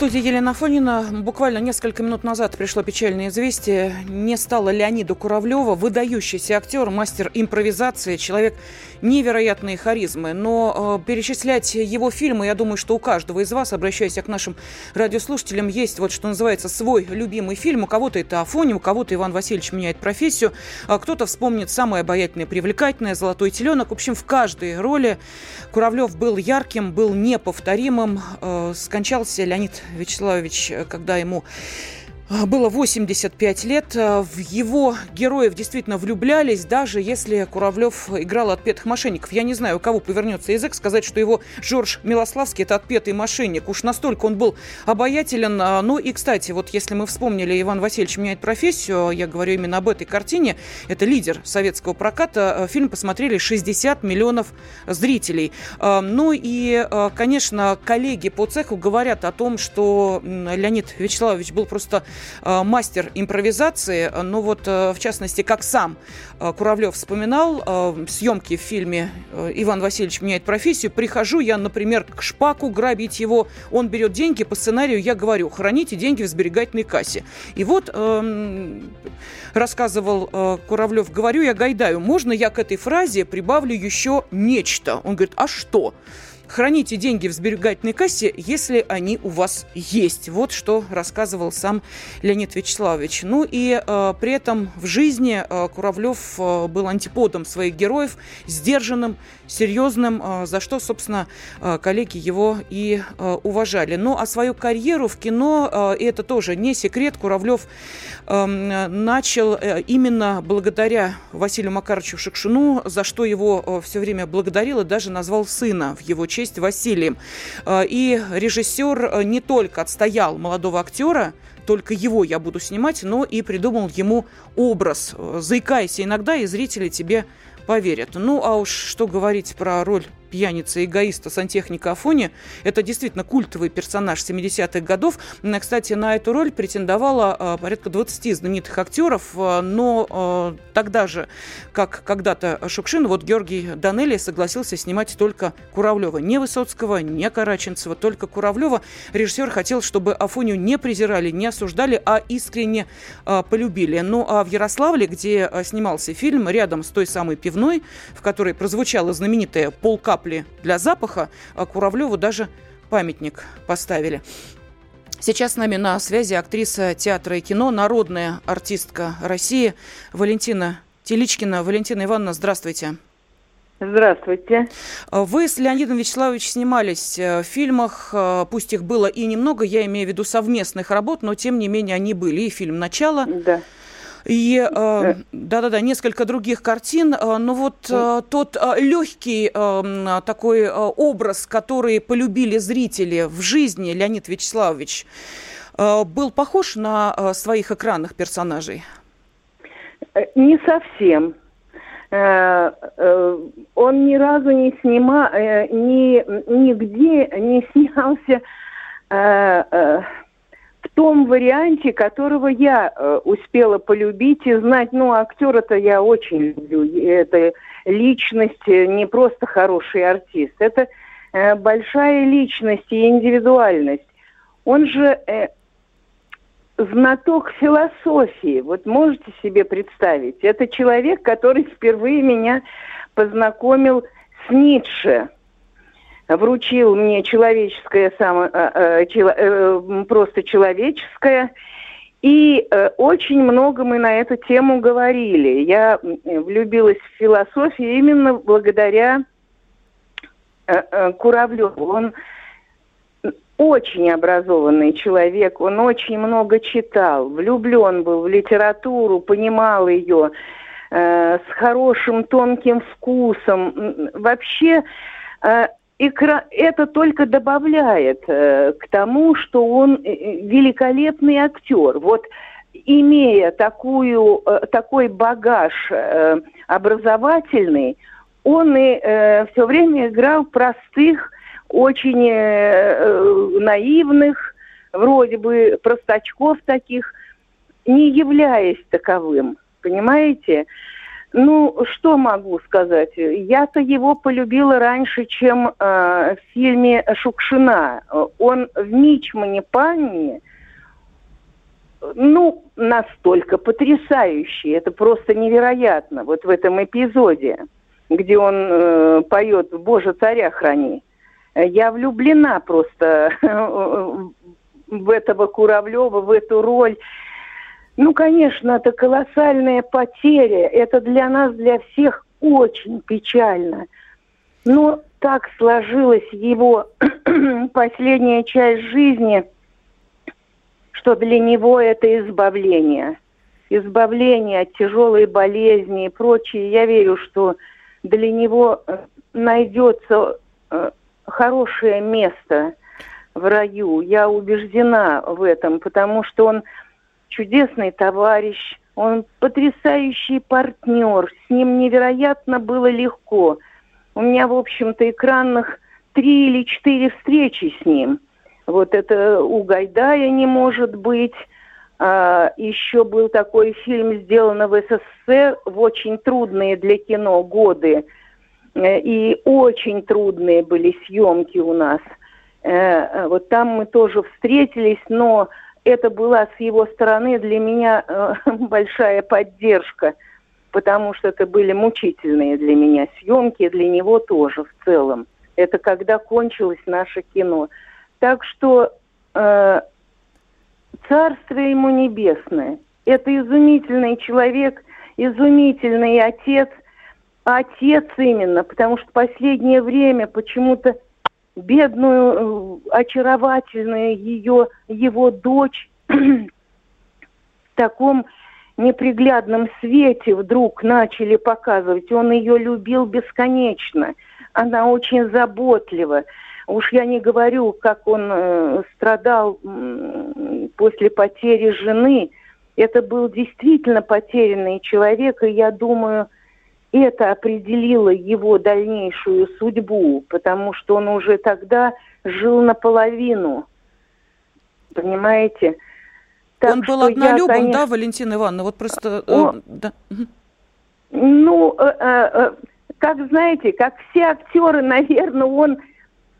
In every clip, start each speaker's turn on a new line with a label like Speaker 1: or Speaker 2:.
Speaker 1: студии Елена Фонина. Буквально несколько минут назад пришло печальное известие. Не стало Леонида Куравлева, выдающийся актер, мастер импровизации, человек невероятной харизмы. Но э, перечислять его фильмы, я думаю, что у каждого из вас, обращаясь к нашим радиослушателям, есть вот что называется свой любимый фильм. У кого-то это Афони, у кого-то Иван Васильевич меняет профессию, а кто-то вспомнит самое обаятельное, привлекательное, «Золотой теленок». В общем, в каждой роли Куравлев был ярким, был неповторимым. Э, скончался Леонид Вячеславович, э, когда ему было 85 лет. А, в его героев действительно влюблялись, даже если Куравлев играл отпетых мошенников. Я не знаю, у кого повернется язык сказать, что его Жорж Милославский – это отпетый мошенник. Уж настолько он был обаятелен. А, ну и, кстати, вот если мы вспомнили «Иван Васильевич меняет профессию», я говорю именно об этой картине, это лидер советского проката, фильм посмотрели 60 миллионов зрителей. Ну и, конечно, коллеги по цеху говорят о том, что Леонид Вячеславович был просто мастер импровизации. Но вот, э, в частности, как сам э, Куравлев вспоминал, съемки в фильме «Иван Васильевич меняет профессию». Прихожу я, например, к Шпаку грабить его. Он берет деньги по сценарию. Я говорю, храните деньги в сберегательной кассе. И вот эм, рассказывал Куравлев, говорю я Гайдаю, можно я к этой фразе прибавлю еще нечто? Он говорит, а что? Храните деньги в сберегательной кассе, если они у вас есть. Вот что рассказывал сам Леонид Вячеславович. Ну и э, при этом в жизни э, Куравлев э, был антиподом своих героев, сдержанным, серьезным, э, за что, собственно, э, коллеги его и э, уважали. Ну а свою карьеру в кино, э, это тоже не секрет, Куравлев э, начал э, именно благодаря Василию Макаровичу Шекшину, за что его э, все время благодарил и даже назвал сына в его честь честь Василием. Э, и режиссер э, не только отстоял молодого актера, только его я буду снимать, но и придумал ему образ. Э, заикайся иногда, и зрители тебе поверят. Ну, а уж что говорить про роль пьяница, эгоиста, сантехника Афони. Это действительно культовый персонаж 70-х годов. Кстати, на эту роль претендовало а, порядка 20 знаменитых актеров, а, но а, тогда же, как когда-то Шукшин, вот Георгий Данелли согласился снимать только Куравлева. Не Высоцкого, не Караченцева, только Куравлева. Режиссер хотел, чтобы Афонию не презирали, не осуждали, а искренне полюбили. Ну, а в Ярославле, где снимался фильм, рядом с той самой пивной, в которой прозвучала знаменитая полкап капли для запаха, а Куравлеву даже памятник поставили. Сейчас с нами на связи актриса театра и кино, народная артистка России Валентина Теличкина. Валентина Ивановна, здравствуйте.
Speaker 2: Здравствуйте.
Speaker 1: Вы с Леонидом Вячеславовичем снимались э, в фильмах, э, пусть их было и немного, я имею в виду совместных работ, но тем не менее они были. И фильм «Начало»,
Speaker 2: да.
Speaker 1: И э, э. да-да-да, несколько других картин. Э, но вот тот легкий такой образ, который полюбили зрители в жизни, Леонид Вячеславович, был похож на своих экранных персонажей?
Speaker 2: Не совсем. Он ни разу не снимал, ни, нигде не снялся том варианте, которого я э, успела полюбить и знать. Ну, актера-то я очень люблю. Это личность, э, не просто хороший артист. Это э, большая личность и индивидуальность. Он же э, знаток философии. Вот можете себе представить? Это человек, который впервые меня познакомил с Ницше вручил мне человеческое, само, э, чело, э, просто человеческое. И э, очень много мы на эту тему говорили. Я влюбилась в философию именно благодаря э, э, Куравлеву. Он очень образованный человек, он очень много читал, влюблен был в литературу, понимал ее э, с хорошим тонким вкусом. Вообще э, это только добавляет э, к тому, что он э, э, великолепный актер. Вот имея такую, э, такой багаж э, образовательный, он и э, все время играл простых, очень э, э, наивных, вроде бы простачков таких, не являясь таковым. Понимаете? Ну, что могу сказать? Я-то его полюбила раньше, чем э, в фильме Шукшина. Он в Мичмане Панне, ну, настолько потрясающий. Это просто невероятно. Вот в этом эпизоде, где он э, поет «Боже, царя храни». Я влюблена просто в этого Куравлева, в эту роль. Ну, конечно, это колоссальная потеря. Это для нас, для всех очень печально. Но так сложилась его последняя часть жизни, что для него это избавление. Избавление от тяжелой болезни и прочее. Я верю, что для него э, найдется э, хорошее место в раю. Я убеждена в этом, потому что он чудесный товарищ, он потрясающий партнер, с ним невероятно было легко. У меня, в общем-то, экранных три или четыре встречи с ним. Вот это у Гайдая не может быть. А, еще был такой фильм, сделанный в СССР в очень трудные для кино годы. Э, и очень трудные были съемки у нас. Э, э, вот там мы тоже встретились, но это была с его стороны для меня э, большая поддержка, потому что это были мучительные для меня съемки, для него тоже в целом. Это когда кончилось наше кино. Так что э, царство ему небесное. Это изумительный человек, изумительный отец. Отец именно, потому что последнее время почему-то бедную, э, очаровательную ее, его дочь в таком неприглядном свете вдруг начали показывать. Он ее любил бесконечно. Она очень заботлива. Уж я не говорю, как он э, страдал после потери жены. Это был действительно потерянный человек, и я думаю, это определило его дальнейшую судьбу, потому что он уже тогда жил наполовину. Понимаете?
Speaker 1: Так он был однолюбом, я, конечно... да, Валентина Ивановна? Вот просто... Э,
Speaker 2: О, да. Ну, э, э, как знаете, как все актеры, наверное, он,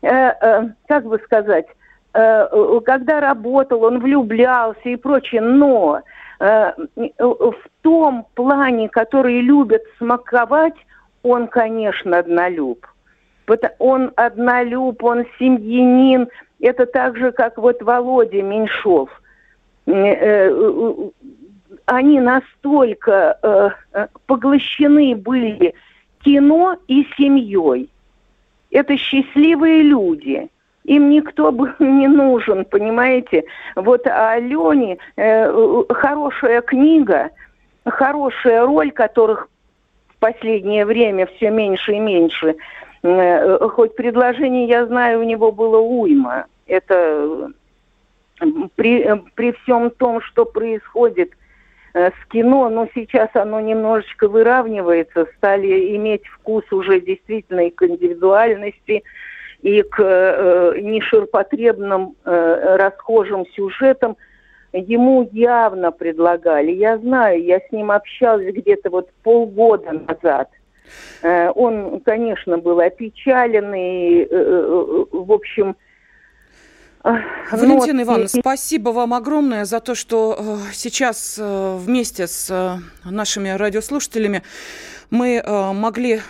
Speaker 2: э, э, как бы сказать, э, когда работал, он влюблялся и прочее, но в том плане, который любят смаковать, он, конечно, однолюб. Он однолюб, он семьянин. Это так же, как вот Володя Меньшов. Э, э, они настолько поглощены были кино и семьей. Это счастливые люди – им никто был не нужен, понимаете? Вот а Алене э, хорошая книга, хорошая роль, которых в последнее время все меньше и меньше. Э, хоть предложений, я знаю, у него было уйма. Это при, при всем том, что происходит э, с кино, но сейчас оно немножечко выравнивается, стали иметь вкус уже действительно и к индивидуальности, и к э, неширпотребным э, расхожим сюжетам ему явно предлагали. Я знаю, я с ним общалась где-то вот полгода назад. Э, он, конечно, был опечален и, э, э, в общем,
Speaker 1: Валентина ну, Ивановна, спасибо вам огромное за то, что э, сейчас э, вместе с э, нашими радиослушателями мы э, могли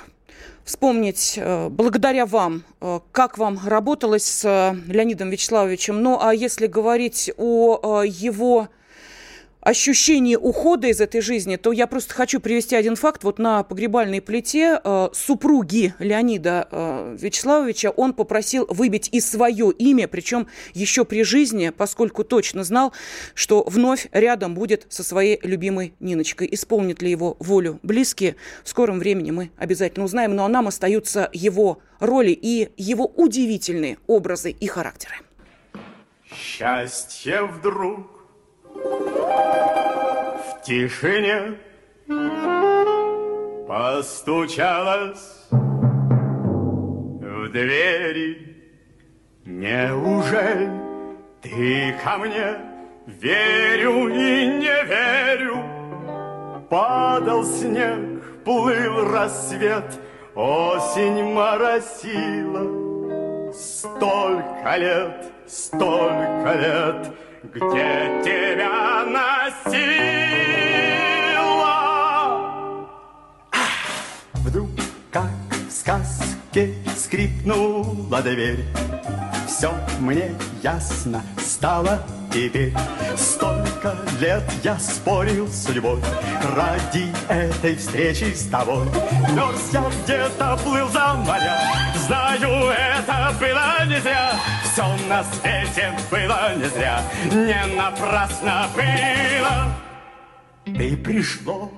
Speaker 1: вспомнить, э, благодаря вам, э, как вам работалось с э, Леонидом Вячеславовичем. Ну, а если говорить о его ощущение ухода из этой жизни, то я просто хочу привести один факт. Вот на погребальной плите э, супруги Леонида э, Вячеславовича он попросил выбить и свое имя, причем еще при жизни, поскольку точно знал, что вновь рядом будет со своей любимой Ниночкой. Исполнит ли его волю близкие, в скором времени мы обязательно узнаем. Ну а нам остаются его роли и его удивительные образы и характеры.
Speaker 3: Счастье вдруг тишине постучалась в двери. Неужели ты ко мне верю и не верю? Падал снег, плыл рассвет, осень моросила. Столько лет, столько лет, где тебя носила. Скрипнула дверь. Все мне ясно стало теперь. Столько лет я спорил с любовью ради этой встречи с тобой. Мерз я где-то плыл за моря, знаю, это было не зря. Все на свете было не зря, не напрасно было. Ты пришло,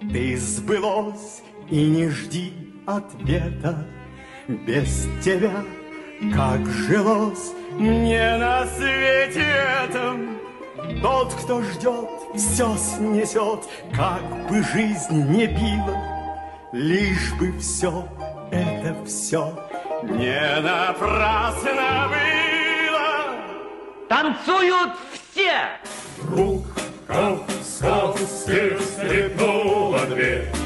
Speaker 3: ты сбылось, и не жди ответа. Без тебя как жилось мне на свете этом. Тот, кто ждет, все снесет, как бы жизнь не била, лишь бы все это все не напрасно было.
Speaker 4: Танцуют все!
Speaker 3: Вдруг, как в сказке, скрипнула дверь.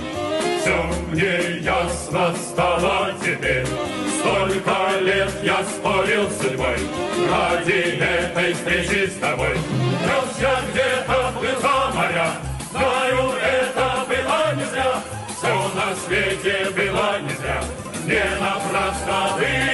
Speaker 3: Все мне ясно стало теперь. Столько лет я спорил с судьбой Ради этой встречи с тобой Нес я где-то плыл за моря Знаю, это было не зря Все на свете было не зря Не напрасно было